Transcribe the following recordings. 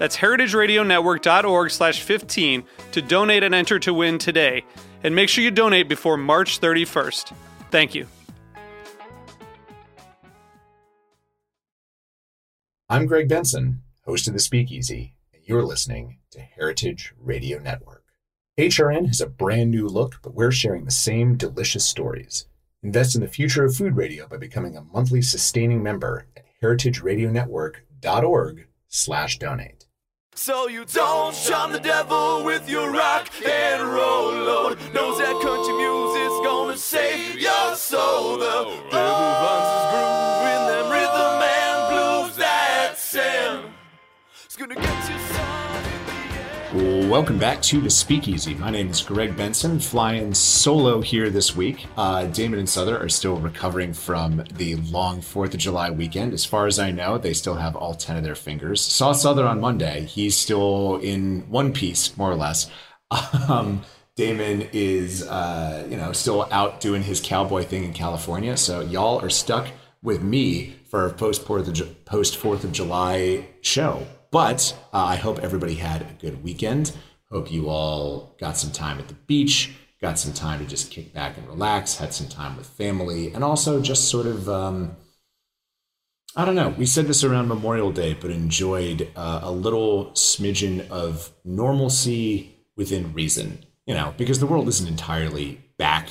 That's heritageradionetwork.org slash 15 to donate and enter to win today. And make sure you donate before March 31st. Thank you. I'm Greg Benson, host of The Speakeasy, and you're listening to Heritage Radio Network. HRN has a brand new look, but we're sharing the same delicious stories. Invest in the future of food radio by becoming a monthly sustaining member at heritageradionetwork.org slash donate. So you don't shun the devil with your rock and roll load. Knows Welcome back to The Speakeasy. My name is Greg Benson, flying solo here this week. Uh, Damon and Sother are still recovering from the long 4th of July weekend. As far as I know, they still have all 10 of their fingers. Saw Sother on Monday. He's still in one piece, more or less. Um, Damon is, uh, you know, still out doing his cowboy thing in California. So y'all are stuck with me for a post Fourth of post Fourth of July show. But uh, I hope everybody had a good weekend. Hope you all got some time at the beach, got some time to just kick back and relax, had some time with family, and also just sort of. Um, I don't know. We said this around Memorial Day, but enjoyed uh, a little smidgen of normalcy within reason. You know, because the world isn't entirely back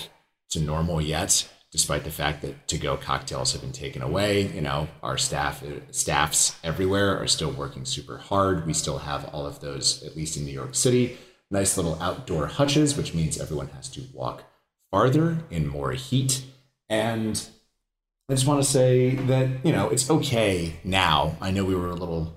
to normal yet, despite the fact that to-go cocktails have been taken away. You know, our staff uh, staffs everywhere are still working super hard. We still have all of those, at least in New York City, nice little outdoor hutches, which means everyone has to walk farther in more heat. And I just want to say that, you know, it's okay now. I know we were a little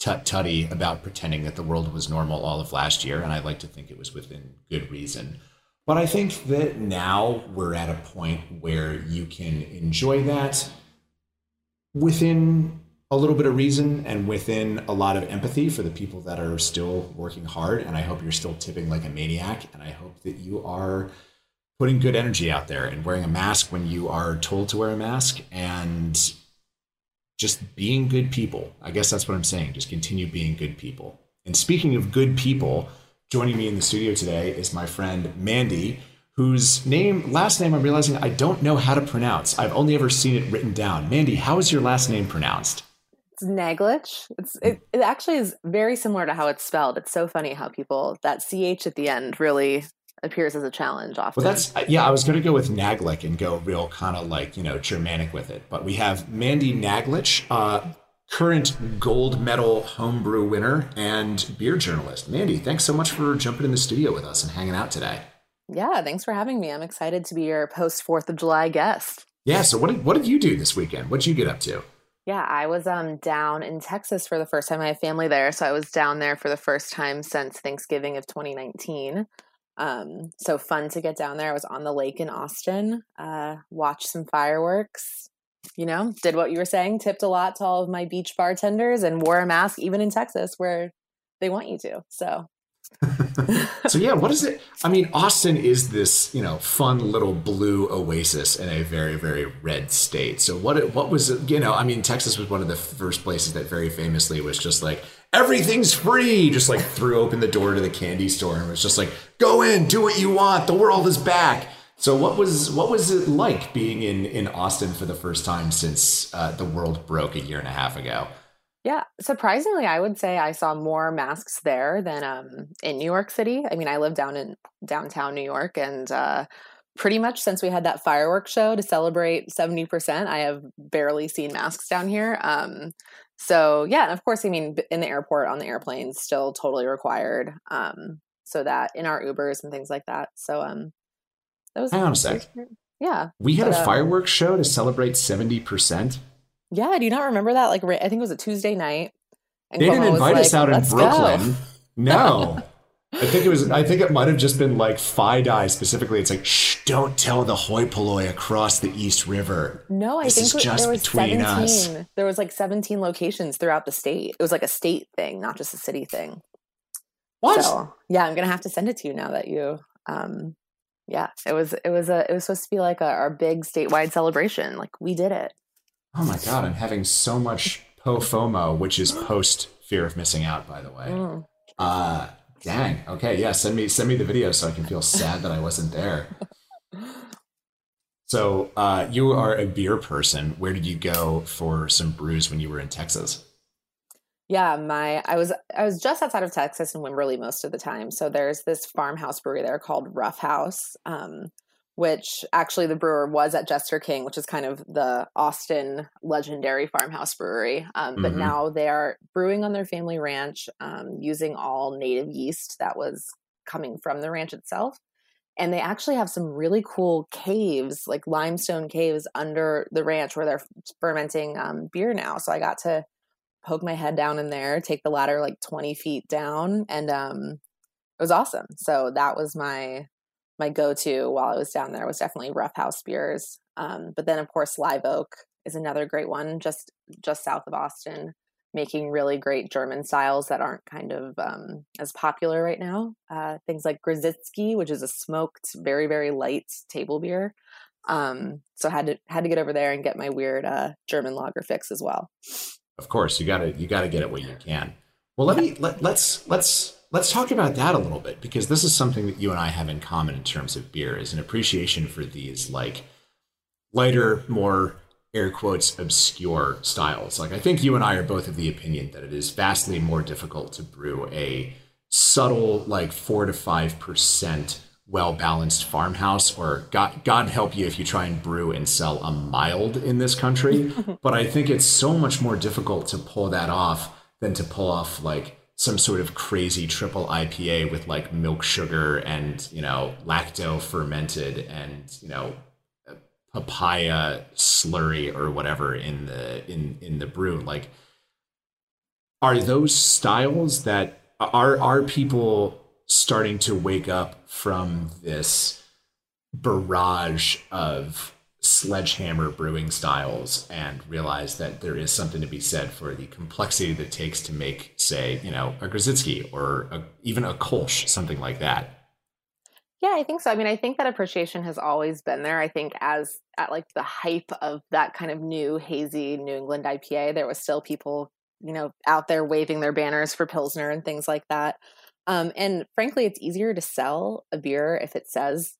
tut tutty about pretending that the world was normal all of last year, and I like to think it was within good reason. But I think that now we're at a point where you can enjoy that within a little bit of reason and within a lot of empathy for the people that are still working hard. And I hope you're still tipping like a maniac. And I hope that you are putting good energy out there and wearing a mask when you are told to wear a mask and just being good people. I guess that's what I'm saying. Just continue being good people. And speaking of good people, joining me in the studio today is my friend Mandy, whose name, last name, I'm realizing I don't know how to pronounce. I've only ever seen it written down. Mandy, how is your last name pronounced? It's Naglich. It's it, it actually is very similar to how it's spelled. It's so funny how people that ch at the end really appears as a challenge often. Well, that's yeah. I was going to go with Naglick and go real kind of like you know Germanic with it, but we have Mandy Naglich, uh, current gold medal homebrew winner and beer journalist. Mandy, thanks so much for jumping in the studio with us and hanging out today. yeah, thanks for having me. I'm excited to be your post Fourth of July guest. Yeah. So what did what did you do this weekend? What did you get up to? Yeah, I was um down in Texas for the first time. I have family there, so I was down there for the first time since Thanksgiving of 2019. Um, so fun to get down there. I was on the lake in Austin, uh, watched some fireworks. You know, did what you were saying, tipped a lot to all of my beach bartenders, and wore a mask even in Texas where they want you to. So so yeah, what is it? I mean, Austin is this you know fun little blue oasis in a very very red state. So what what was it? You know, I mean, Texas was one of the first places that very famously was just like everything's free. Just like threw open the door to the candy store and was just like, go in, do what you want. The world is back. So what was what was it like being in in Austin for the first time since uh, the world broke a year and a half ago? Yeah, surprisingly, I would say I saw more masks there than um, in New York City. I mean, I live down in downtown New York, and uh, pretty much since we had that fireworks show to celebrate 70%, I have barely seen masks down here. Um, so yeah, and of course, I mean, in the airport, on the airplanes, still totally required. Um, so that in our Ubers and things like that. So um, that was hang on a sec. Yeah, we had but, a um, fireworks show to celebrate seventy percent. Yeah, do you not remember that? Like, I think it was a Tuesday night. And they didn't invite us like, out in "Let's go." Brooklyn. No. I think it was. I think it might have just been like FIDI specifically. It's like, shh, don't tell the hoi polloi across the East River. No, I This think is just there was between 17. us. There was like 17 locations throughout the state. It was like a state thing, not just a city thing. What? So yeah, I'm gonna have to send it to you now that you. Um, yeah, it was it was a it was supposed to be like a, our big statewide celebration. Like we did it. Oh my god, I'm having so much po FOMO, which is post fear of missing out. By the way. Mm. Uh, dang. Okay, yeah. Send me send me the video so I can feel sad that I wasn't there. So uh, you are a beer person. Where did you go for some brews when you were in Texas? Yeah, my I was I was just outside of Texas in Wimberley most of the time. So there's this farmhouse brewery there called Roughhouse, um, which actually the brewer was at Jester King, which is kind of the Austin legendary farmhouse brewery. Um, but Mhm. now they are brewing on their family ranch um, using all native yeast that was coming from the ranch itself. And they actually have some really cool caves, like limestone caves under the ranch where they're fermenting um, beer now. So I got to poke my head down in there, take the ladder like 20 feet down, and um, it was awesome. So that was my my go-to while I was down there was definitely Roughhouse beers. Um, but then of course Live Oak is another great one, just just south of Austin, making really great German styles that aren't kind of um, as popular right now. Uh, things like Grodziskie, which is a smoked, very very light table beer. Um, so I had to had to get over there and get my weird uh, German lager fix as well. Of course, you gotta you gotta get it where you can. Well, let me let, let's let's let's talk about that a little bit because this is something that you and I have in common in terms of beer is an appreciation for these like lighter, more air quotes obscure styles. Like I think you and I are both of the opinion that it is vastly more difficult to brew a subtle like four to five percent well balanced farmhouse or God, God help you if you try and brew and sell a mild in this country. But i think it's so much more difficult to pull that off than to pull off like some sort of crazy triple ipa with like milk sugar and you know lacto fermented and you know papaya slurry or whatever in the in in the brew. Like are those styles that are are people starting to wake up from this barrage of sledgehammer brewing styles and realize that there is something to be said for the complexity that it takes to make say you know a Grodziskie or a, even a Kolsch something like that Yeah, I think so. I mean, I think that appreciation has always been there. I think as at like the hype of that kind of new hazy New England IPA, there was still people, you know, out there waving their banners for Pilsner and things like that. Um, and frankly, it's easier to sell a beer if it says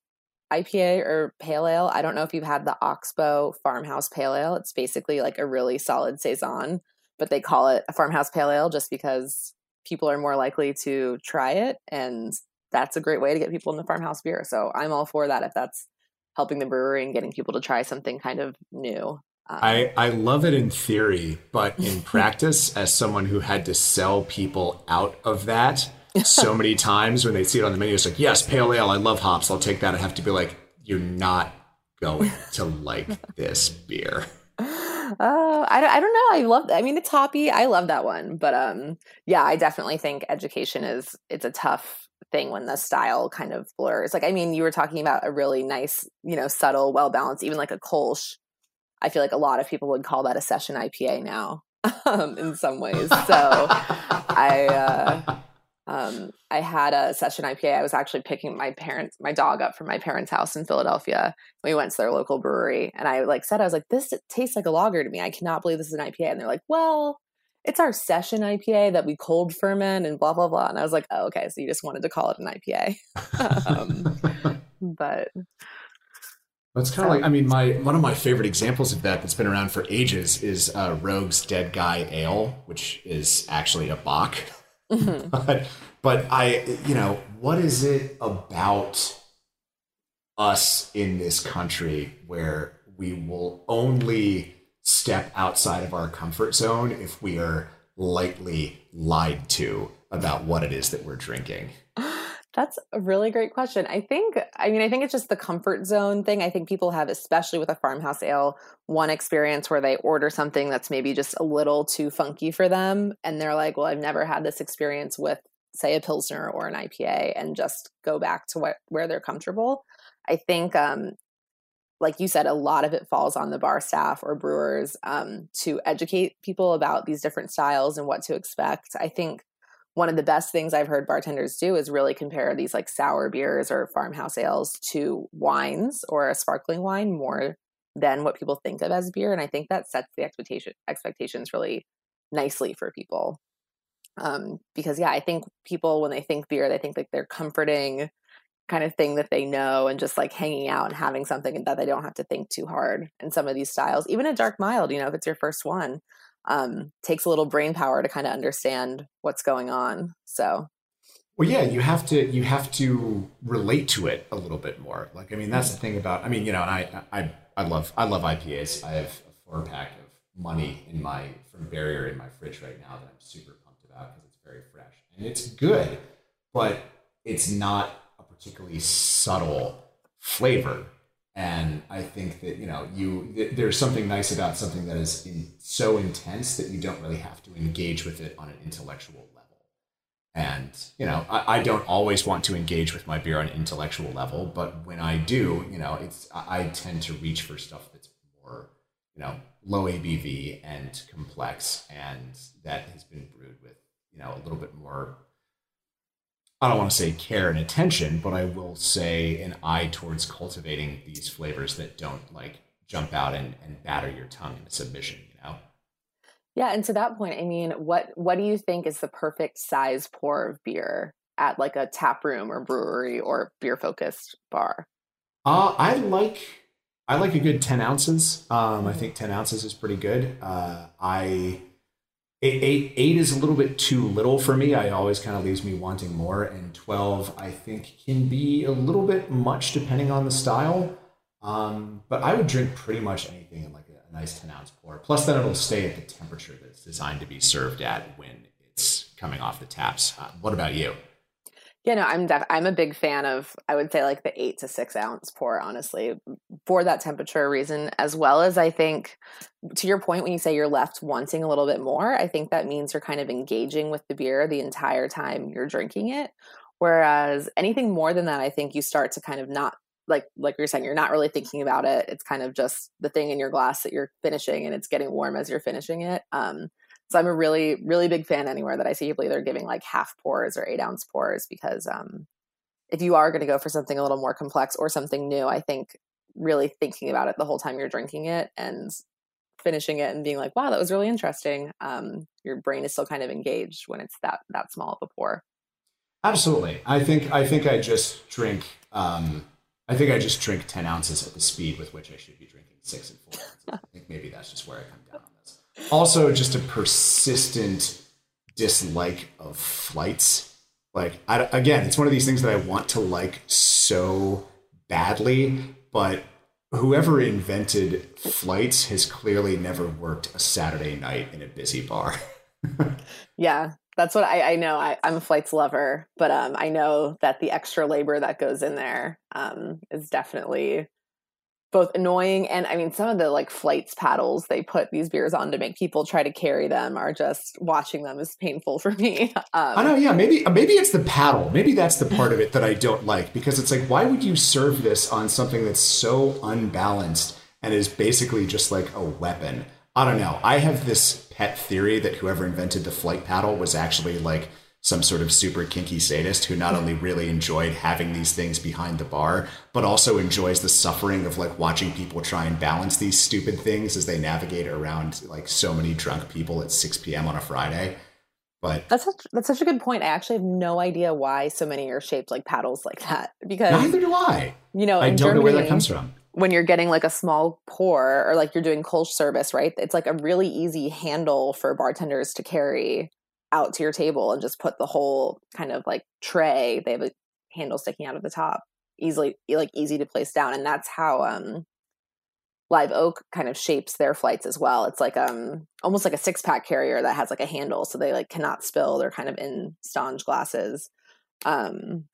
IPA or pale ale. I don't know if you've had the Oxbow Farmhouse Pale Ale. It's basically like a really solid saison, but they call it a farmhouse pale ale just because people are more likely to try it and that's a great way to get people in the farmhouse beer. So I'm all for that if that's helping the brewery and getting people to try something kind of new. Um, I, I love it in theory, but in practice, as someone who had to sell people out of that so many times when they see it on the menu, it's like, yes, pale ale, I love hops, I'll take that. I have to be like, you're not going to like this beer. Uh, I, don't- I don't know. I love. I mean, it's hoppy. I love that one. But um, yeah, I definitely think education is it's a tough thing when the style kind of blurs. Like, I mean, you were talking about a really nice, you know, subtle, well balanced, even like a Kolsch. I feel like a lot of people would call that a session IPA now, um, in some ways. So I. Uh, um, I had a session IPA. I was actually picking my parents, my dog up from my parents' house in Philadelphia. We went to their local brewery, and I like said, I was like, "This tastes like a lager to me. I cannot believe this is an IPA." And they're like, "Well, it's our session IPA that we cold ferment and blah blah blah." And I was like, "Oh, okay. So you just wanted to call it an IPA?" um, but That's kind of like I mean my one of my favorite examples of that that's been around for ages is uh, Rogue's Dead Guy Ale, which is actually a Bock. Mhm. but but I you know what is it about us in this country where we will only step outside of our comfort zone if we are lightly lied to about what it is that we're drinking? That's a really great question. I think, I mean, I think it's just the comfort zone thing. I think people have, especially with a farmhouse ale, one experience where they order something that's maybe just a little too funky for them. And they're like, well, I've never had this experience with, say, a Pilsner or an IPA, and just go back to what, where they're comfortable. I think, um, like you said, a lot of it falls on the bar staff or brewers um, to educate people about these different styles and what to expect. I think one of the best things I've heard bartenders do is really compare these like sour beers or farmhouse ales to wines or a sparkling wine more than what people think of as beer. And I think that sets the expectation expectations really nicely for people. Um, because yeah, I think people when they think beer, they think like they're comforting kind of thing that they know and just like hanging out and having something that they don't have to think too hard. And some of these styles, even a dark mild, you know, if it's your first one, um, takes a little brain power to kind of understand what's going on. So, well, yeah, you have to you have to relate to it a little bit more. Like, I mean, that's the thing about. I mean, you know, and I I I love I love IPAs. I have a four pack of money in my from Barrier in my fridge right now that I'm super pumped about because it's very fresh and it's good, but it's not a particularly subtle flavor and I think that you know you there's something nice about something that is in, so intense that you don't really have to engage with it on an intellectual level. And you know, I, I don't always want to engage with my beer on an intellectual level, but when I do, you know, it's I tend to reach for stuff that's more, you know, low ABV and complex, and that has been brewed with you know a little bit more I don't want to say care and attention, but I will say an eye towards cultivating these flavors that don't like jump out and, and batter your tongue into submission, you know? Yeah, and to that point, I mean, what what do you think is the perfect size pour of beer at like a tap room or brewery or beer focused bar? Uh, I like I like a good ten ounces. Um, I think ten ounces is pretty good. Uh, I eight, eight, eight is a little bit too little for me. I always kind of leaves me wanting more. And 12, I think, can be a little bit much depending on the style. Um, but I would drink pretty much anything in like a, a nice 10 ounce pour. Plus, then it'll stay at the temperature that it's designed to be served at when it's coming off the taps. Uh, what about you? Yeah, no, I'm def- I'm a big fan of I would say like the eight to six ounce pour, honestly, for that temperature reason, as well as I think to your point when you say you're left wanting a little bit more, I think that means you're kind of engaging with the beer the entire time you're drinking it. Whereas anything more than that, I think you start to kind of not like like you're saying, you're not really thinking about it. It's kind of just the thing in your glass that you're finishing and it's getting warm as you're finishing it. Um, so I'm a really, really big fan anywhere that I see people either giving like half pours or eight ounce pours because um, if you are going to go for something a little more complex or something new, I think really thinking about it the whole time you're drinking it and finishing it and being like, wow, that was really interesting. Um, your brain is still kind of engaged when it's that that small of a pour. Absolutely. I think I think I just drink um, I think I just drink ten ounces at the speed with which I should be drinking six and four. I think maybe that's just where I come down also just a persistent dislike of flights. Like I, again, it's one of these things that I want to like so badly, but whoever invented flights has clearly never worked a Saturday night in a busy bar. yeah, that's what I, I know. I, am a flights lover, but um, I know that the extra labor that goes in there um, is definitely both annoying and I mean some of the like flights paddles they put these beers on to make people try to carry them are just watching them is painful for me. Um, I know, yeah, maybe maybe it's the paddle. Maybe that's the part of it that I don't like because it's like why would you serve this on something that's so unbalanced and is basically just like a weapon? I don't know. I have this pet theory that whoever invented the flight paddle was actually like some sort of super kinky sadist who not only really enjoyed having these things behind the bar, but also enjoys the suffering of like watching people try and balance these stupid things as they navigate around like so many drunk people at 6 p.m. on a Friday. But that's such, that's such a good point. I actually have no idea why so many are shaped like paddles like that. Because neither do I. You know, I don't Germany, know where that comes from. When you're getting like a small pour or like you're doing Kolsch service, right? It's like a really easy handle for bartenders to carry out to your table and just put the whole kind of like tray they have a handle sticking out of the top easily like easy to place down and that's how um live oak kind of shapes their flights as well. It's like um almost like a six pack carrier that has like a handle so they like cannot spill they're kind of in stange glasses. Um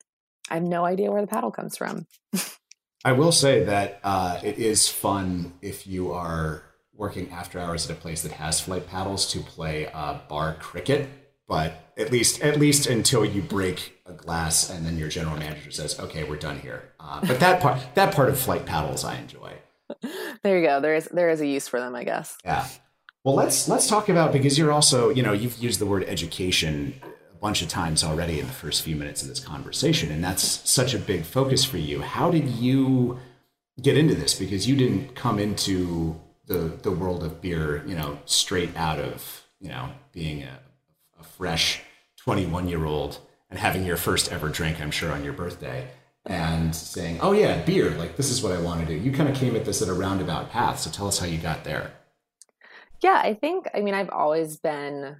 i have no idea where the paddle comes from. I will say that uh, it is fun if you are working after hours at a place that has flight paddles to play uh, bar cricket. But at least, at least until you break a glass, and then your general manager says, "Okay, we're done here." Uh, but that part, that part of flight paddles, I enjoy. there you go there is there is a use for them i guess Yeah. Well, let's let's talk about because you're also you know you've used the word education a bunch of times already in the first few minutes of this conversation, and that's such a big focus for you. How did you get into this? Because you didn't come into the the world of beer, you know, straight out of you know being a, a fresh 21 year old and having your first ever drink, I'm sure, on your birthday. And saying, "Oh yeah, beer! Like this is what I want to do." You kind of came at this at a roundabout path. So tell us how you got there. Yeah, I think I mean I've always been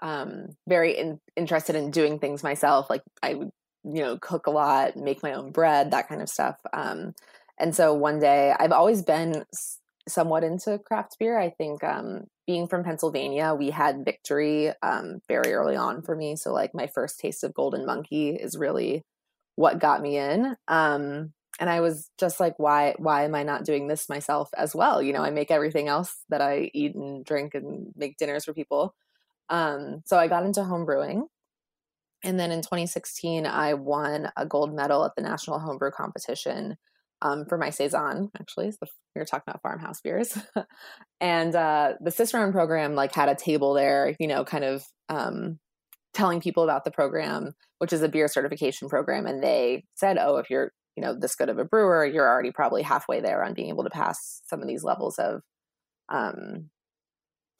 um very in, interested in doing things myself. Like I would, you know, cook a lot, make my own bread, that kind of stuff. Um and so one day I've always been somewhat into craft beer. I think um being from Pennsylvania, we had Victory um very early on for me. So like my first taste of Golden Monkey is really what got me in. Um and I was just like, why why am I not doing this myself as well? You know, I make everything else that I eat and drink and make dinners for people. Um, so I got into home brewing. And then in 2016, I won a gold medal at the National Homebrew Competition um, for my Saison, actually. So we were talking about farmhouse beers. and uh, the Cicerone program like had a table there, you know, kind of um, telling people about the program, which is a beer certification program. And they said, oh, if you're you know this good of a brewer you're already probably halfway there on being able to pass some of these levels of um,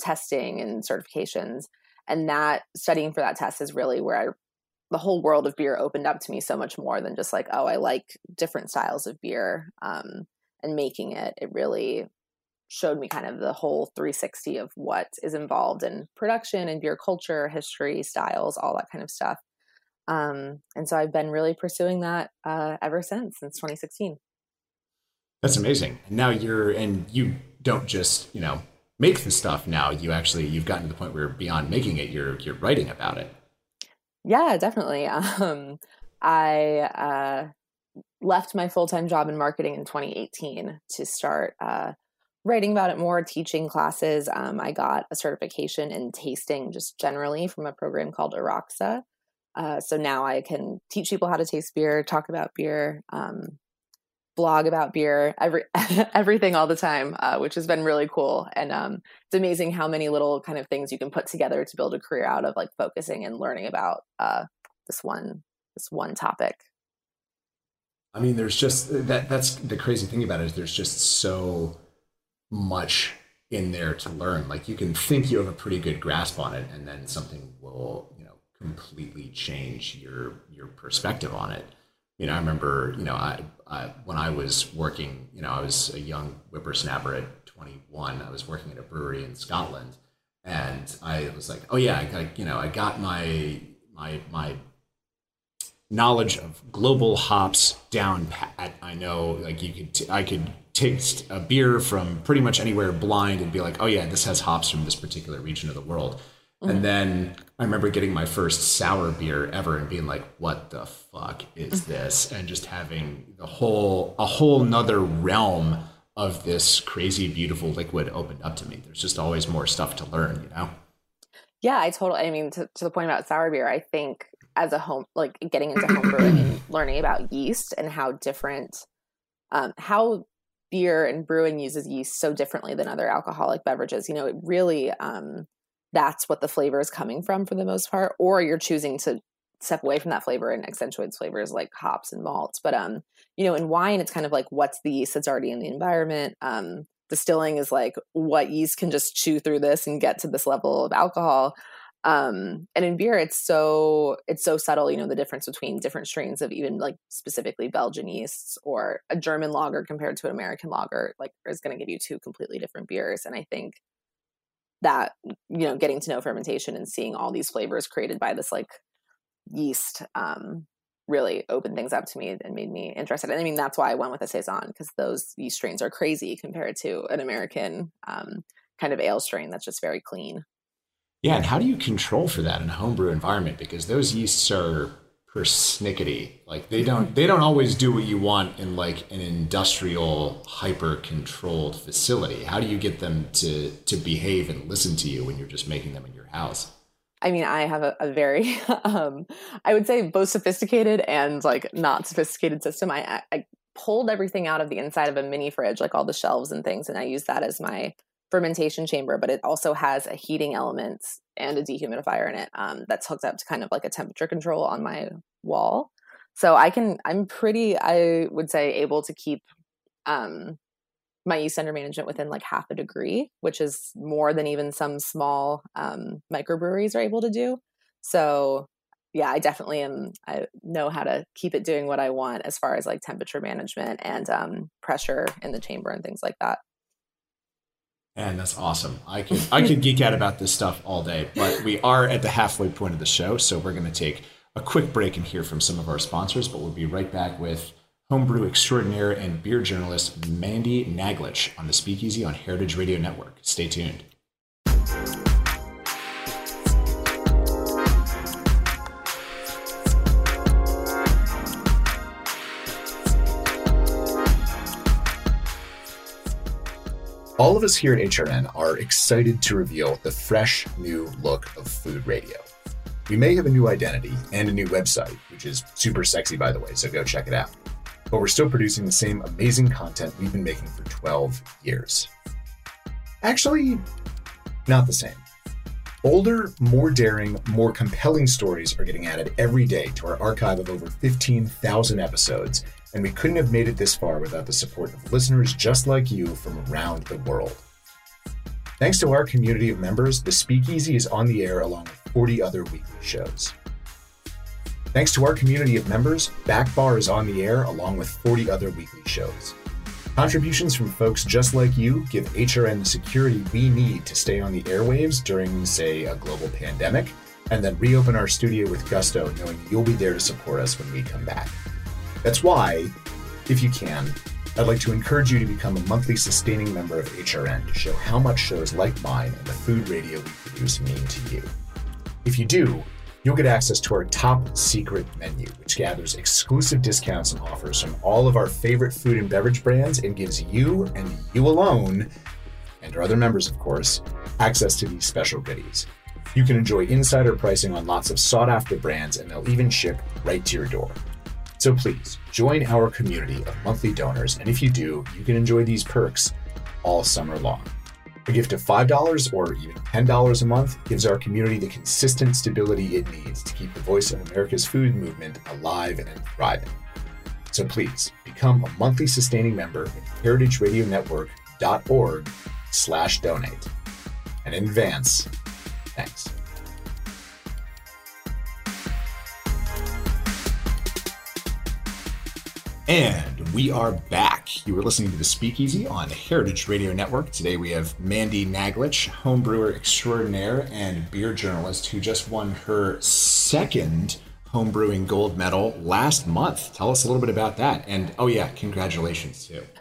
testing and certifications and that studying for that test is really where i the whole world of beer opened up to me so much more than just like oh i like different styles of beer um, and making it it really showed me kind of the whole 360 of what is involved in production and beer culture history styles all that kind of stuff um, and so I've been really pursuing that uh, ever since, since 2016. That's amazing. And now you're, and you don't just, you know, make the stuff now. You actually, you've gotten to the point where beyond making it, you're, you're writing about it. Yeah, definitely. Um, I uh, left my full time job in marketing in 2018 to start uh, writing about it more, teaching classes. Um, I got a certification in tasting just generally from a program called Aroxa. Uh, so now I can teach people how to taste beer, talk about beer, um, blog about beer, every everything all the time, uh, which has been really cool. And um, it's amazing how many little kind of things you can put together to build a career out of, like focusing and learning about uh, this one this one topic. I mean, there's just that. That's the crazy thing about it is there's just so much in there to learn. Like you can think you have a pretty good grasp on it, and then something will, you know, completely change your your perspective on it. You know, I remember, you know, I, I when I was working, you know, I was a young whippersnapper at 21. I was working at a brewery in Scotland, and I was like, oh yeah, I got, you know, I got my my my knowledge of global hops down pat. I know, like you could, t- I could taste a beer from pretty much anywhere blind and be like, oh yeah, this has hops from this particular region of the world. And then I remember getting my first sour beer ever and being like, what the fuck is this? And just having the whole, a whole nother realm of this crazy, beautiful liquid opened up to me. There's just always more stuff to learn, you know? Yeah, I totally. I mean, to, to the point about sour beer, I think as a home, like getting into home brewing and learning about yeast and how different, um, how beer and brewing uses yeast so differently than other alcoholic beverages. You know, it really, um, that's what the flavor is coming from for the most part, or you're choosing to step away from that flavor and accentuates flavors like hops and malts. But um, you know, in wine, it's kind of like what's the yeast that's already in the environment. Um, distilling is like what yeast can just chew through this and get to this level of alcohol. Um, and in beer, it's so it's so subtle. You know, the difference between different strains of even like specifically Belgian yeasts or a German lager compared to an American lager, like is going to give you two completely different beers. And I think that you know getting to know fermentation and seeing all these flavors created by this like yeast um really opened things up to me and made me interested. And I mean, that's why I went with a saison because those yeast strains are crazy compared to an American um, kind of ale strain that's just very clean. Yeah, and how do you control for that in a homebrew environment? Because those yeasts are persnickety. Like they don't they don't always do what you want in like an industrial hyper controlled facility. How do you get them to to behave and listen to you when you're just making them in your house? I mean, I have a, a very, um, I would say, both sophisticated and like not sophisticated system. I, I pulled everything out of the inside of a mini fridge, like all the shelves and things, and I use that as my fermentation chamber. But it also has a heating element and a dehumidifier in it um, that's hooked up to kind of like a temperature control on my wall. So I can, I'm pretty, I would say, able to keep um, my yeast under management within like half a degree, which is more than even some small um, microbreweries are able to do. So yeah, I definitely am. I know how to keep it doing what I want as far as like temperature management and um, pressure in the chamber and things like that. And that's awesome. I could I could geek out about this stuff all day, but we are at the halfway point of the show, so we're going to take a quick break and hear from some of our sponsors. But we'll be right back with homebrew extraordinaire and beer journalist Mandy Naglich on the Speakeasy on Heritage Radio Network. Stay tuned. All of us here at HRN are excited to reveal the fresh new look of food radio. We may have a new identity and a new website, which is super sexy, by the way, so go check it out but we're still producing the same amazing content we've been making for 12 years. Actually, not the same. Older, more daring, more compelling stories are getting added every day to our archive of over 15,000 episodes, and we couldn't have made it this far without the support of listeners just like you from around the world. Thanks to our community of members, the Speakeasy is on the air along with 40 other weekly shows. Thanks to our community of members, Backbar is on the air along with 40 other weekly shows. Contributions from folks just like you give HRN the security we need to stay on the airwaves during, say, a global pandemic, and then reopen our studio with gusto, knowing you'll be there to support us when we come back. That's why, if you can, I'd like to encourage you to become a monthly sustaining member of HRN to show how much shows like mine and the food radio we produce mean to you. If you do, you'll get access to our top secret menu, which gathers exclusive discounts and offers from all of our favorite food and beverage brands and gives you and you alone, and our other members, of course, access to these special goodies. You can enjoy insider pricing on lots of sought after brands, and they'll even ship right to your door. So please join our community of monthly donors, and if you do, you can enjoy these perks all summer long. A gift of $5 or even $10 a month gives our community the consistent stability it needs to keep the voice of America's food movement alive and thriving. So please become a monthly sustaining member at heritageradionetwork.org slash donate. And in advance, thanks. And we are back. You were listening to the Speakeasy on Heritage Radio Network. Today we have Mandy Naglich, homebrewer extraordinaire and beer journalist who just won her second homebrewing gold medal last month. Tell us a little bit about that. And oh, yeah, congratulations too.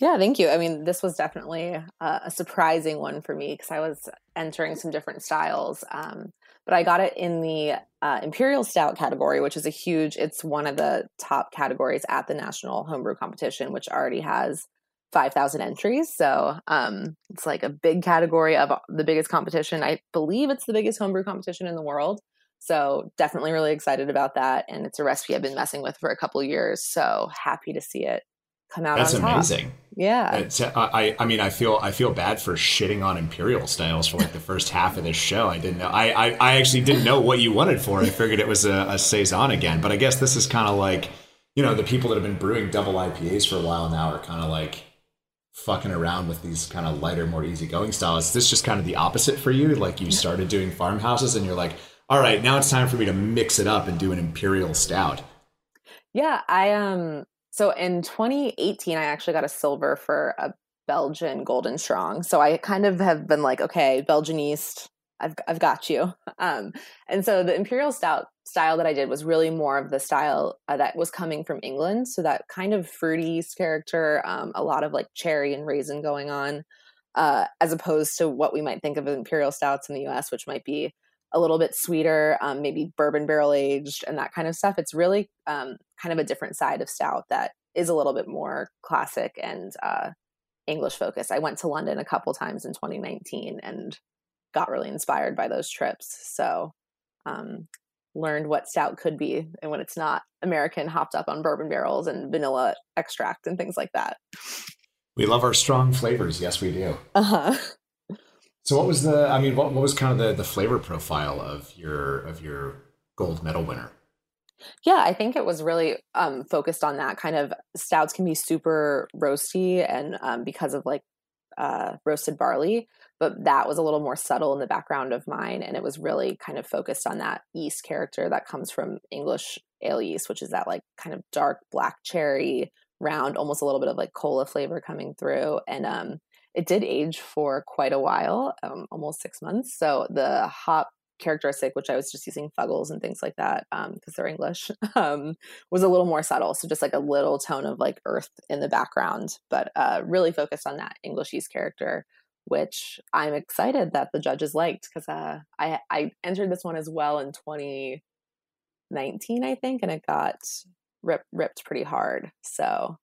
Yeah, thank you. I mean, this was definitely a, a surprising one for me because I was entering some different styles. Um, but I got it in the uh, Imperial Stout category, which is a huge, it's one of the top categories at the National Homebrew Competition, which already has 5,000 entries. So um, it's like a big category of the biggest competition. I believe it's the biggest homebrew competition in the world. So definitely really excited about that. And it's a recipe I've been messing with for a couple years. So happy to see it come out. That's amazing. Yeah. It's, I, I mean, I feel, I feel bad for shitting on imperial styles for like the first half of this show. I didn't know. I, I, I actually didn't know what you wanted for. I figured it was a, a saison again, but I guess this is kind of like, you know, the people that have been brewing double IPAs for a while now are kind of like fucking around with these kind of lighter, more easygoing styles. Is this just kind of the opposite for you? Like you started doing farmhouses and you're like, all right, now it's time for me to mix it up and do an imperial stout. Yeah, I um so in 2018, I actually got a silver for a Belgian Golden Strong. So I kind of have been like, okay, Belgian yeast, I've I've got you. Um, and so the imperial stout style that I did was really more of the style uh, that was coming from England. So that kind of fruity character, um, a lot of like cherry and raisin going on, uh, as opposed to what we might think of imperial stouts in the U.S., which might be a little bit sweeter, um, maybe bourbon barrel aged and that kind of stuff. It's really um, kind of a different side of stout that is a little bit more classic and uh, English focused. I went to London a couple times in 2019 and got really inspired by those trips. So, um, learned what stout could be and when it's not American, hopped up on bourbon barrels and vanilla extract and things like that. We love our strong flavors. Yes, we do. Uh huh. So, what was the? I mean, what, what was kind of the, the flavor profile of your of your gold medal winner? Yeah, I think it was really um, focused on that kind of stouts can be super roasty and um, because of like uh, roasted barley, but that was a little more subtle in the background of mine, and it was really kind of focused on that yeast character that comes from English ale yeast, which is that like kind of dark black cherry, round, almost a little bit of like cola flavor coming through, and um, it did age for quite a while, um, almost six months. So the hop characteristic, which I was just using Fuggles and things like that because um, they're English, um, was a little more subtle. So just like a little tone of like earth in the background, but uh, really focused on that English yeast character, which I'm excited that the judges liked because uh, I I entered this one as well in 2019, I think, and it got ripped ripped pretty hard. So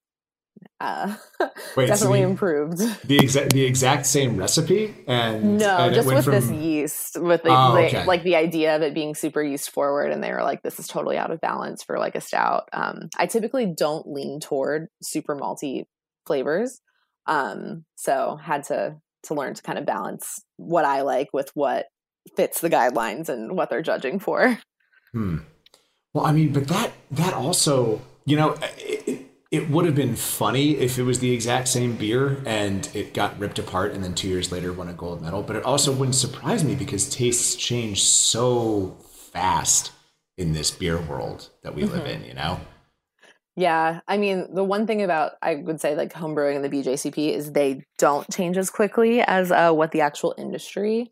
uh, Wait, definitely so the, improved. The exact the exact same recipe and no, and just with from... this yeast, with the, oh, okay. like the idea of it being super yeast forward, and they were like, "This is totally out of balance for like a stout." Um, I typically don't lean toward super malty flavors, um, so had to to learn to kind of balance what I like with what fits the guidelines and what they're judging for. Hmm. Well, I mean, but that that also, you know. It, it would have been funny if it was the exact same beer and it got ripped apart and then two years later won a gold medal. But it also wouldn't surprise me because tastes change so fast in this beer world that we mm-hmm. live in, you know? Yeah. I mean, the one thing about, I would say, like homebrewing and the BJCP is they don't change as quickly as uh, what the actual industry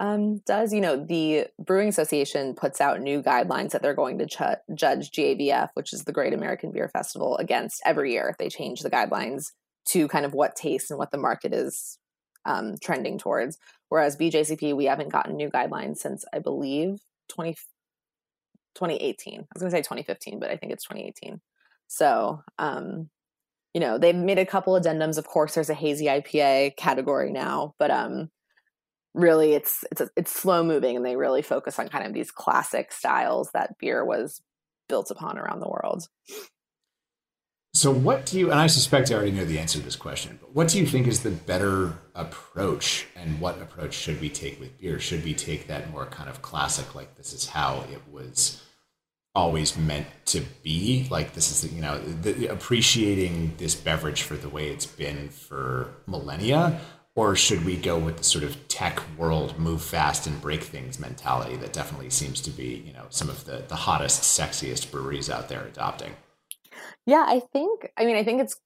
um, does. You know, the Brewing Association puts out new guidelines that they're going to judge GABF, which is the Great American Beer Festival, against every year. They change the guidelines to kind of what taste and what the market is um, trending towards. Whereas BJCP, we haven't gotten new guidelines since I believe 20, 2018. I was going to say 2015, but I think it's 2018. So, um, you know, they've made a couple addendums. Of course, there's a hazy IPA category now, but um, really it's it's it's slow moving and they really focus on kind of these classic styles that beer was built upon around the world. So what do you and i suspect i already know the answer to this question but what do you think is the better approach and what approach should we take with beer? Should we take that more kind of classic like this is how it was always meant to be? Like this is you know the, appreciating this beverage for the way it's been for millennia or should we go with the sort of tech world move fast and break things mentality that definitely seems to be you know some of the the hottest sexiest breweries out there adopting? Yeah i think i mean i think it's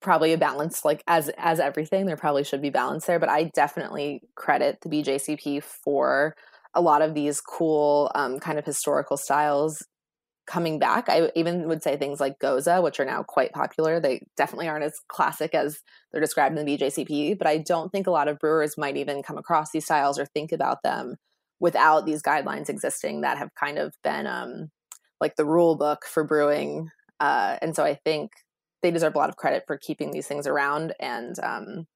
probably a balance like as as everything there probably should be balance there but i definitely credit the bjcp for a lot of these cool um, kind of historical styles coming back. I even would say things like Gose, which are now quite popular. They definitely aren't as classic as they're described in the BJCP, but I don't think a lot of brewers might even come across these styles or think about them without these guidelines existing that have kind of been um, like the rule book for brewing. Uh, and so I think they deserve a lot of credit for keeping these things around and um,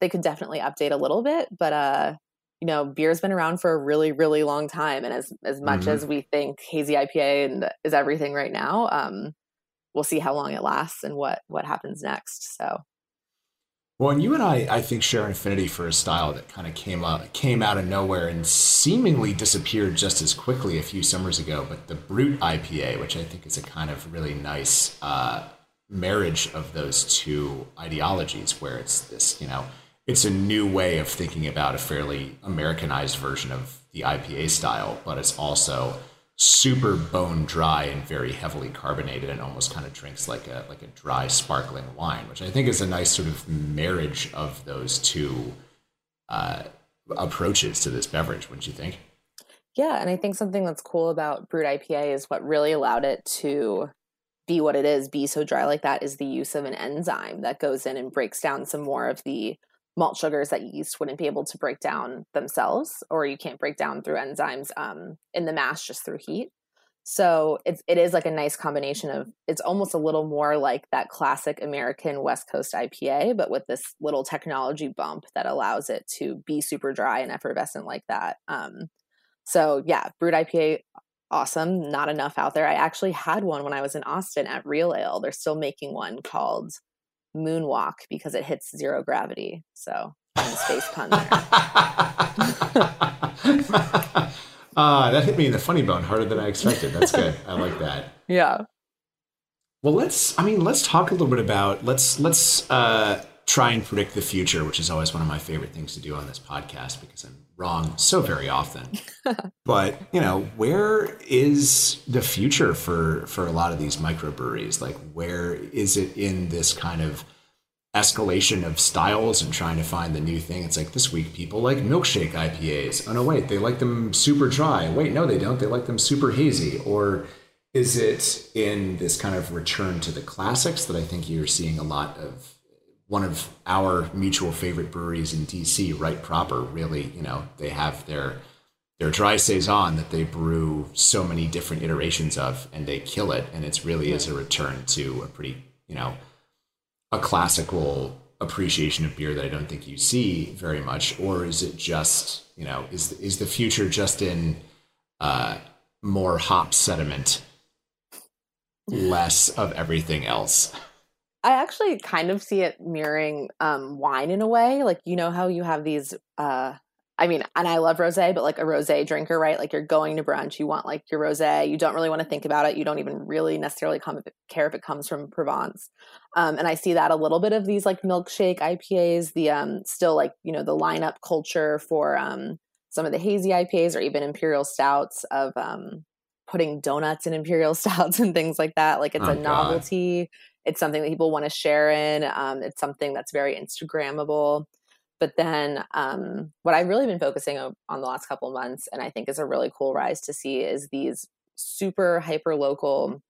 they could definitely update a little bit, but uh, you know, beer's been around for a really, really long time. And as as much mm-hmm. as we think hazy IPA and is everything right now, um, we'll see how long it lasts and what what happens next. So well, and you and I, I think, share an affinity for a style that kind of came out came out of nowhere and seemingly disappeared just as quickly a few summers ago. But the Brut IPA, which I think is a kind of really nice uh, marriage of those two ideologies, where it's this, you know, it's a new way of thinking about a fairly Americanized version of the IPA style, but it's also super bone dry and very heavily carbonated and almost kind of drinks like a like a dry sparkling wine, which I think is a nice sort of marriage of those two uh, approaches to this beverage, wouldn't you think? Yeah, and I think something that's cool about Brut IPA is what really allowed it to be what it is, be so dry like that, is the use of an enzyme that goes in and breaks down some more of the malt sugars that yeast wouldn't be able to break down themselves, or you can't break down through enzymes um, in the mash just through heat. So it's it is like a nice combination of it's almost a little more like that classic American West Coast IPA, but with this little technology bump that allows it to be super dry and effervescent like that. Um, so yeah, Brut IPA, awesome. Not enough out there. I actually had one when I was in Austin at Real Ale. They're still making one called Moonwalk because it hits zero gravity. So space pun there. Uh, that hit me in the funny bone harder than I expected. That's good. I like that. Yeah. Well, let's. I mean, let's talk a little bit about. Let's let's uh, try and predict the future, which is always one of my favorite things to do on this podcast because I'm wrong so very often. but you know, where is the future for for a lot of these microbreweries? Like, where is it in this kind of escalation of styles and trying to find the new thing. It's like this week people like milkshake IPAs. Oh no, wait, they like them super dry. Wait, no, they don't. They like them super hazy. Or is it in this kind of return to the classics that I think you're seeing a lot of? One of our mutual favorite breweries in DC, Right Proper, really, you know, they have their their dry saison that they brew so many different iterations of, and they kill it. And it's really is a return to a pretty, you know, a classical appreciation of beer that I don't think you see very much, or is it just you know is is the future just in uh, more hop sediment, less of everything else? I actually kind of see it mirroring um, wine in a way. Like you know how you have these uh, I mean, and I love rosé, but like a rosé drinker, right? Like you're going to brunch, you want like your rosé. You don't really want to think about it. You don't even really necessarily come, care if it comes from Provence. Um, and I see that a little bit of these like milkshake IPAs, the um, still like you know the lineup culture for um, some of the hazy IPAs or even imperial stouts of um, putting donuts in imperial stouts and things like that. Like it's oh, a novelty. God. It's something that people want to share in. Um, it's something that's very Instagrammable. But then, um, what I've really been focusing on the last couple months, and I think is a really cool rise to see, is these super hyper local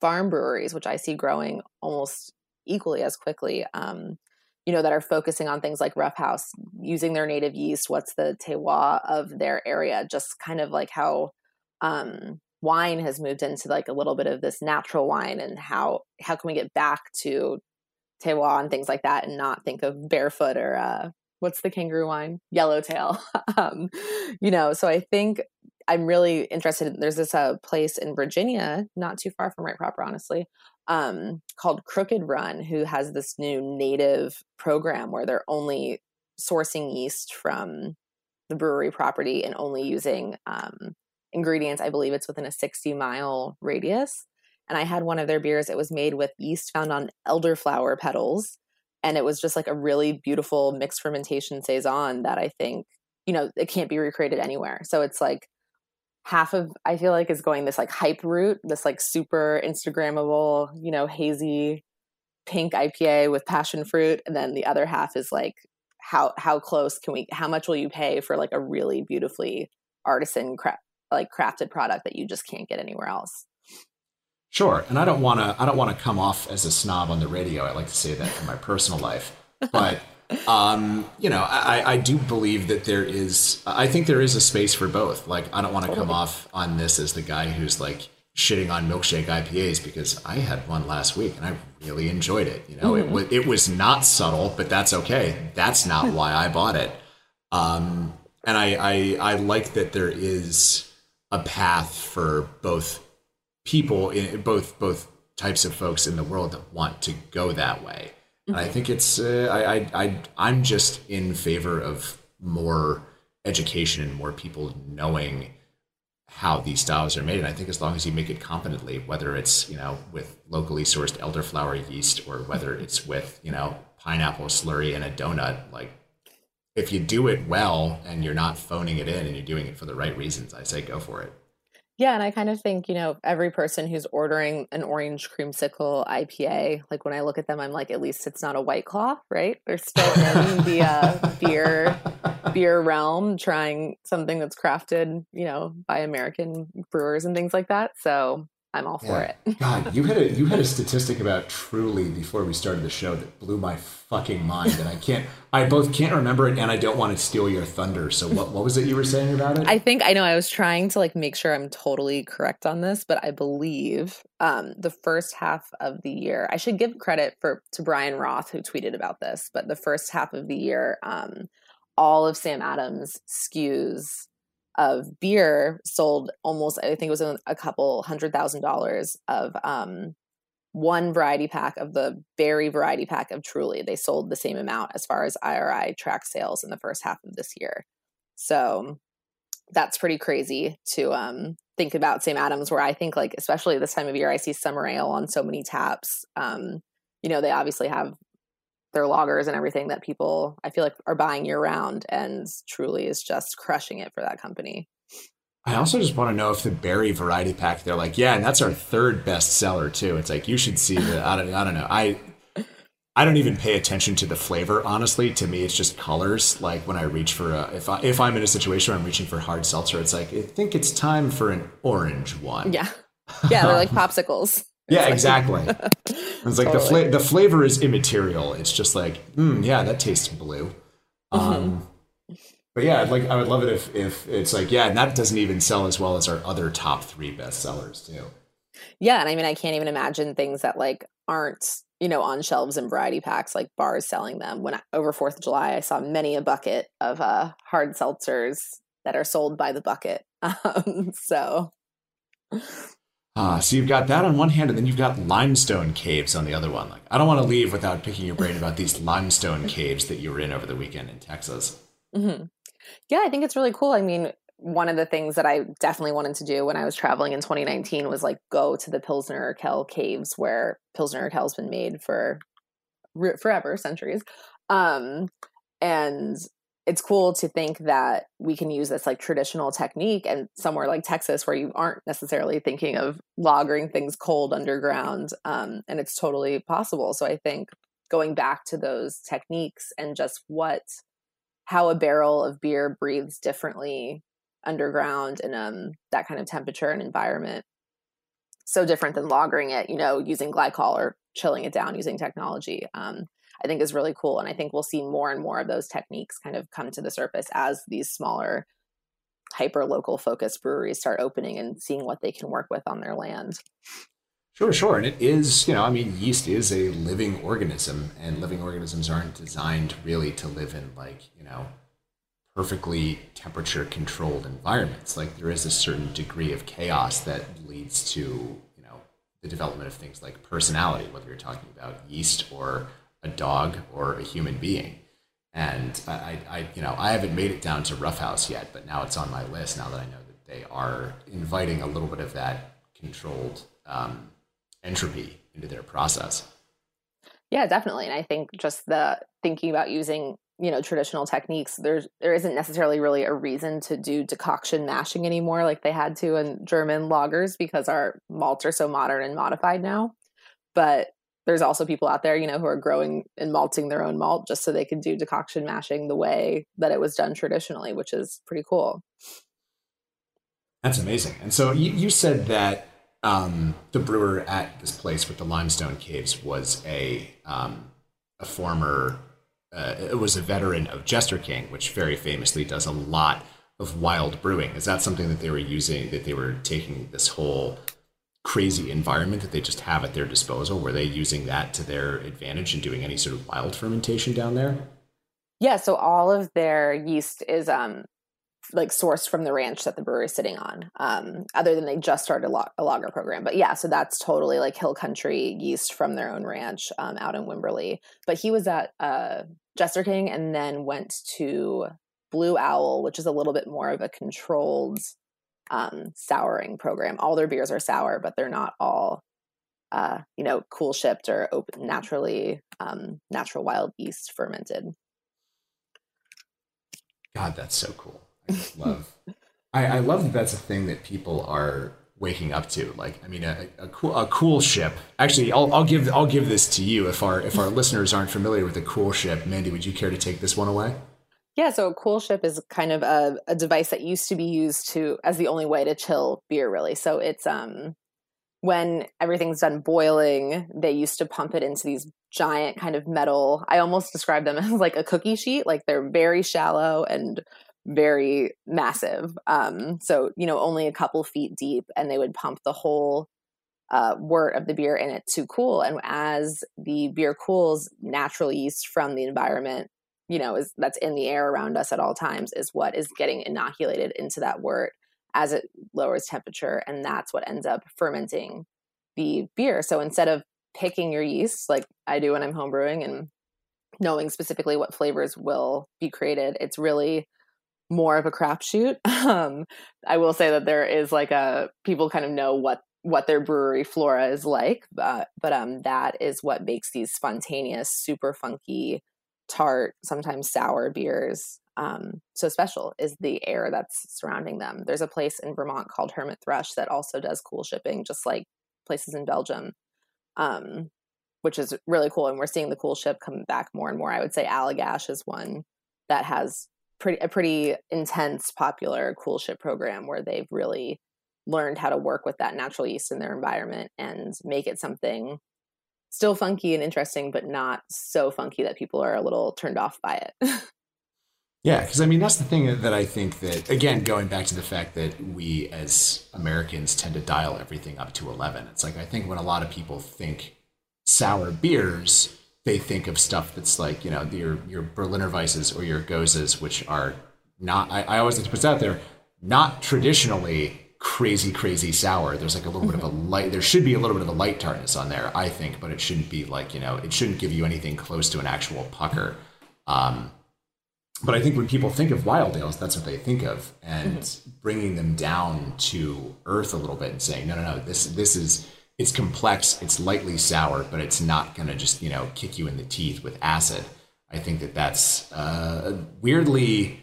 farm breweries, which I see growing almost equally as quickly. Um, you know, that are focusing on things like Roughhouse, using their native yeast. What's the terroir of their area? Just kind of like how um, wine has moved into like a little bit of this natural wine, and how how can we get back to terroir and things like that and not think of barefoot or uh, what's the kangaroo wine? Yellowtail. Um, you know so i think i'm really interested in, there's this uh, place in virginia not too far from right proper honestly um, called crooked run who has this new native program where they're only sourcing yeast from the brewery property and only using um, ingredients i believe it's within a 60 mile radius and I had one of their beers. It was made with yeast found on elderflower petals. And it was just like a really beautiful mixed fermentation saison that I think, you know, it can't be recreated anywhere. So it's like half of, I feel like, is going this like hype route, this like super Instagrammable, you know, hazy pink IPA with passion fruit. And then the other half is like, how how close can we how much will you pay for like a really beautifully artisan cra- like crafted product that you just can't get anywhere else Sure, and I don't want to. I don't want to come off as a snob on the radio. I like to say that in my personal life, but um, you know, I, I do believe that there is. I think there is a space for both. Like, I don't want to come off on this as the guy who's like shitting on milkshake IPAs because I had one last week and I really enjoyed it. You know, mm. it was it was not subtle, but that's okay. That's not why I bought it. Um, and I, I I like that there is a path for both people in both both types of folks in the world that want to go that way. Mm-hmm. And I think it's uh, I, I I I'm just in favor of more education and more people knowing how these styles are made. And I think as long as you make it competently, whether it's you know with locally sourced elderflower yeast or whether it's with you know pineapple slurry and a donut, like if you do it well and you're not phoning it in and you're doing it for the right reasons, I say go for it. Yeah, and I kind of think, you know, every person who's ordering an orange creamsicle IPA, like when I look at them, I'm like, at least it's not a white claw, right? They're still in the uh, beer beer realm, trying something that's crafted, you know, by American brewers and things like that. So I'm all for it. God, you had a you had a statistic about Truly before we started the show that blew my fucking mind, and I can't. I both can't remember it, and I don't want to steal your thunder. So what what was it you were saying about it? I think I know I was trying to like make sure I'm totally correct on this, but I believe um the first half of the year, I should give credit for to Brian Roth who tweeted about this, but the first half of the year, um all of Sam Adams SKUs of beer sold almost I think it was a couple hundred thousand dollars of um one variety pack of the berry variety pack of Truly. They sold the same amount as far as IRI track sales in the first half of this year. So that's pretty crazy to um think about Sam Adams where I think like especially this time of year I see summer ale on so many taps. Um you know, they obviously have their lagers and everything that people I feel like are buying year round and truly is just crushing it for that company. I also just want to know if the berry variety pack. They're like, yeah, and that's our third best seller too. It's like you should see the. I don't. I don't know. I. I don't even pay attention to the flavor. Honestly, to me, it's just colors. Like when I reach for a, if I if I'm in a situation where I'm reaching for hard seltzer, it's like I think it's time for an orange one. Yeah. Yeah, they're like popsicles. Yeah, exactly. It's like the fla- the flavor is immaterial. It's just like, mm, yeah, that tastes blue. Mm-hmm. Um, but yeah, like I would love it if if it's like, yeah, and that doesn't even sell as well as our other top three best sellers too. Yeah, and I mean I can't even imagine things that like aren't, you know, on shelves and variety packs like bars selling them. When I, over 4th of July I saw many a bucket of uh hard seltzers that are sold by the bucket. Um so Uh, so you've got that on one hand, and then you've got limestone caves on the other one. Like, I don't want to leave without picking your brain about these limestone caves that you were in over the weekend in Texas. hmm Yeah, I think it's really cool. I mean, one of the things that I definitely wanted to do when I was traveling in 2019 was like go to the Pilsner Urquell caves where Pilsner Urquell's been made for re- forever, centuries. Um, and it's cool to think that we can use this like traditional technique and somewhere like Texas where you aren't necessarily thinking of lagering things cold underground. Um, and it's totally possible. So I think going back to those techniques and just what how a barrel of beer breathes differently underground in um that kind of temperature and environment so different than lagering it you know using glycol or chilling it down using technology um i think is really cool and i think we'll see more and more of those techniques kind of come to the surface as these smaller hyper local focused breweries start opening and seeing what they can work with on their land Sure, sure. And it is, you know, I mean, yeast is a living organism, and living organisms aren't designed really to live in, like, you know, perfectly temperature controlled environments. Like, there is a certain degree of chaos that leads to, you know, the development of things like personality, whether you're talking about yeast or a dog or a human being. And I, I, you know, I haven't made it down to Roughhouse yet, but now it's on my list now that I know that they are inviting a little bit of that controlled um, entropy into their process. Yeah, definitely. And I think just the thinking about using, you know, traditional techniques, there's there isn't necessarily really a reason to do decoction mashing anymore like they had to in German lagers because our malts are so modern and modified now. But there's also people out there, you know, who are growing and malting their own malt just so they can do decoction mashing the way that it was done traditionally, which is pretty cool. That's amazing. And so you, you said that um, the brewer at this place with the limestone caves was a um, a former uh, it was a veteran of Jester King, which very famously does a lot of wild brewing. Is that something that they were using? That they were taking this whole crazy environment that they just have at their disposal? Were they using that to their advantage and doing any sort of wild fermentation down there? Yeah, so all of their yeast is um like sourced from the ranch that the brewery is sitting on. Um, other than they just started a, log- a lager program, but yeah, so that's totally like hill country yeast from their own ranch um, out in Wimberley. But he was at uh, Jester King and then went to Blue Owl, which is a little bit more of a controlled um, souring program. All their beers are sour, but they're not all. Uh, you know, cool shipped or open, naturally um, natural wild yeast fermented. God, that's so cool. I just love. I, I love that that's a thing that people are waking up to. Like, I mean, a, a cool a coolship. Actually, I'll, I'll give I'll give this to you if our if our listeners aren't familiar with a coolship. Mandy, would you care to take this one away? Yeah, so a coolship is kind of a, a device that used to be used to as the only way to chill beer, really. So it's um when everything's done boiling, they used to pump it into these giant kind of metal. I almost describe them as like a cookie sheet. Like they're very shallow and very massive. Um, so you know, only a couple feet deep, and they would pump the whole uh, wort of the beer in it to cool. And as the beer cools, natural yeast from the environment, you know, is that's in the air around us at all times, is what is getting inoculated into that wort as it lowers temperature, and that's what ends up fermenting the beer. So instead of picking your yeast like I do when I'm homebrewing and knowing specifically what flavors will be created, it's really more of a crapshoot. Um, I will say that there is like a people kind of know what what their brewery flora is like, but but um that is what makes these spontaneous, super funky, tart, sometimes sour beers um, so special is the air that's surrounding them. There's a place in Vermont called Hermit Thrush that also does cool shipping, just like places in Belgium, um, which is really cool. And we're seeing the coolship come back more and more. I would say Allagash is one that has pretty a pretty intense, popular coolship program where they've really learned how to work with that natural yeast in their environment and make it something still funky and interesting, but not so funky that people are a little turned off by it. Yeah, because I mean that's the thing that I think that again going back to the fact that we as Americans tend to dial everything up to eleven. It's like I think when a lot of people think sour beers, they think of stuff that's like you know your your Berliner Weisses or your Goses, which are not. I, I always like to put that out there, not traditionally crazy crazy sour. There's like a little bit of a mm-hmm. light. There should be a little bit of a light tartness on there, I think, but it shouldn't be like you know it shouldn't give you anything close to an actual pucker. Um, but I think when people think of wild ales, that's what they think of, and mm-hmm. bringing them down to earth a little bit and saying, no, no, no, this this is it's complex, it's lightly sour, but it's not going to just you know kick you in the teeth with acid. I think that that's uh, weirdly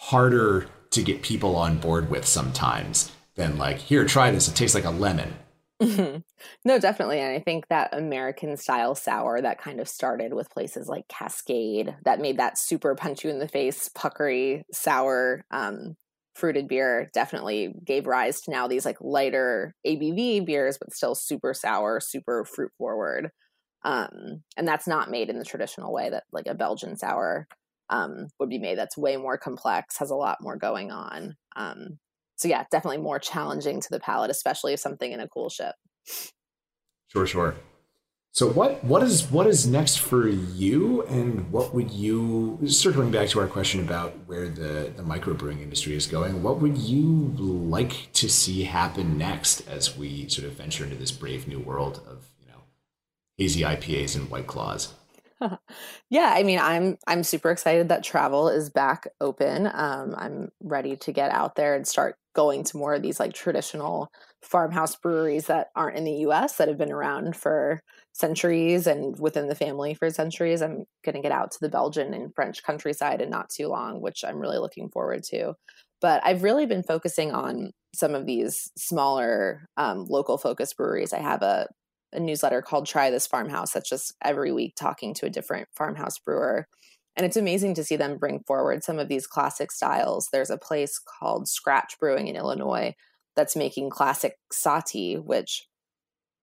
harder to get people on board with sometimes than like here, try this. It tastes like a lemon. No, definitely. And I think that American style sour that kind of started with places like Cascade that made that super punch you in the face, puckery, sour, um, fruited beer definitely gave rise to now these like lighter ABV beers, but still super sour, super fruit forward. Um, and that's not made in the traditional way that like a Belgian sour um, would be made. That's way more complex, has a lot more going on. Um, so yeah, definitely more challenging to the palate, especially if something in a cool ship. Sure, sure. So what what is what is next for you, and what would you circling back to our question about where the the microbrewing industry is going? What would you like to see happen next as we sort of venture into this brave new world of you know hazy IPAs and white claws? yeah, I mean, I'm I'm super excited that travel is back open. Um, I'm ready to get out there and start going to more of these like traditional farmhouse breweries that aren't in the U.S. that have been around for centuries and within the family for centuries. I'm to get out to the Belgian and French countryside in not too long, which I'm really looking forward to. But I've really been focusing on some of these smaller um, local focused breweries. I have a a newsletter called Try This Farmhouse that's just every week talking to a different farmhouse brewer. And it's amazing to see them bring forward some of these classic styles. There's a place called Scratch Brewing in Illinois that's making classic sahti, which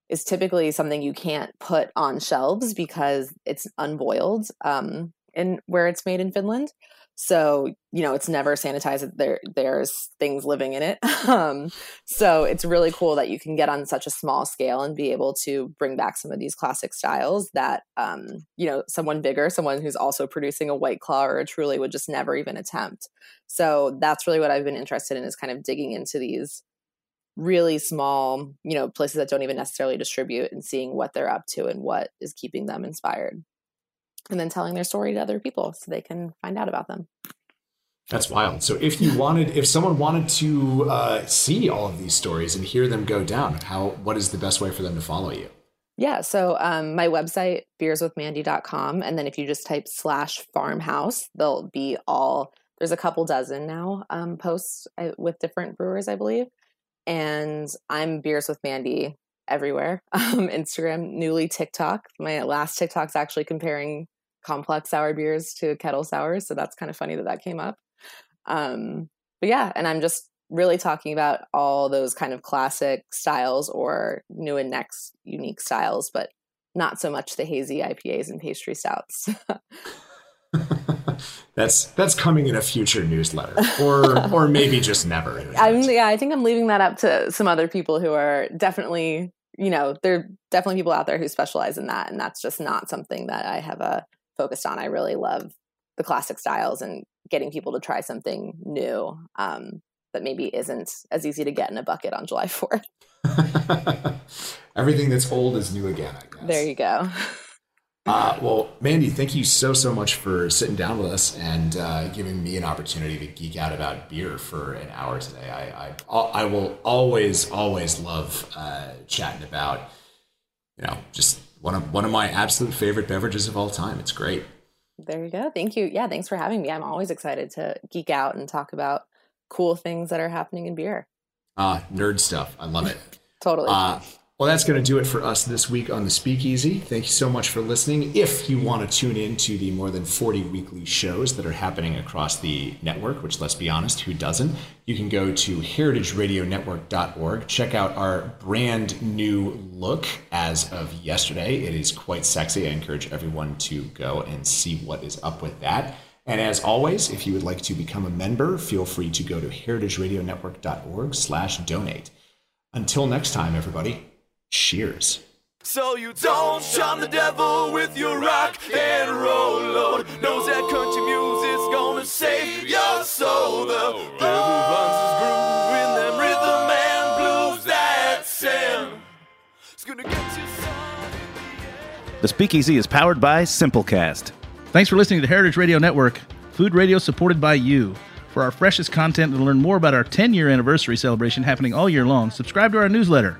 is typically something you can't put on shelves because it's unboiled um, in where it's made in Finland so you know it's never sanitized there there's things living in it. Um, so it's really cool that you can get on such a small scale and be able to bring back some of these classic styles that um, you know someone bigger someone who's also producing a white claw or a truly would just never even attempt. So that's really what i've been interested in is kind of digging into these really small you know places that don't even necessarily distribute and seeing what they're up to and what is keeping them inspired and then telling their story to other people so they can find out about them. That's wild. So if you wanted, if someone wanted to uh, see all of these stories and hear them go down, how what is the best way for them to follow you? Yeah, so um, my website beerswithmandy.com, and then if you just type slash farmhouse, they'll be all. There's a couple dozen now um, posts uh, with different brewers, I believe, and I'm beers with Mandy everywhere. Um, Instagram, newly TikTok. My last TikTok's actually comparing complex sour beers to kettle sours. So that's kind of funny that that came up. Um, but yeah, and I'm just really talking about all those kind of classic styles or new and next unique styles, but not so much the hazy IPAs and pastry stouts. that's that's coming in a future newsletter, or or maybe just never. I'm, yeah, I think I'm leaving that up to some other people who are definitely, you know, there are definitely people out there who specialize in that, and that's just not something that I have a focused on. I really love the classic styles and getting people to try something new um, that maybe isn't as easy to get in a bucket on July 4th. Everything that's old is new again, There you go. Uh, well, Mandy, thank you so so much for sitting down with us and uh, giving me an opportunity to geek out about beer for an hour today. I I, I will always always love uh, chatting about you know just one of one of my absolute favorite beverages of all time. It's great. There you go. Thank you. Yeah, thanks for having me. I'm always excited to geek out and talk about cool things that are happening in beer. Ah, nerd stuff. I love it. totally. Uh, well, that's going to do it for us this week on the Speakeasy. Thank you so much for listening. If you want to tune in to the more than 40 weekly shows that are happening across the network, which let's be honest, who doesn't? You can go to heritageradionetwork.org. Check out our brand new look as of yesterday. It is quite sexy. I encourage everyone to go and see what is up with that. And as always, if you would like to become a member, feel free to go to heritageradionetwork.org slash donate. Until next time, everybody. Cheers. So you don't shun the devil with your rock and roll load. Knows that country music's gonna save your soul. The devil runs his groove in them rhythm and blues that send. It's gonna get you some. The Speakeasy is powered by Simplecast. Thanks for listening to Heritage Radio Network, food radio supported by you. For our freshest content and to learn more about our 10 year anniversary celebration happening all year long, subscribe to our newsletter.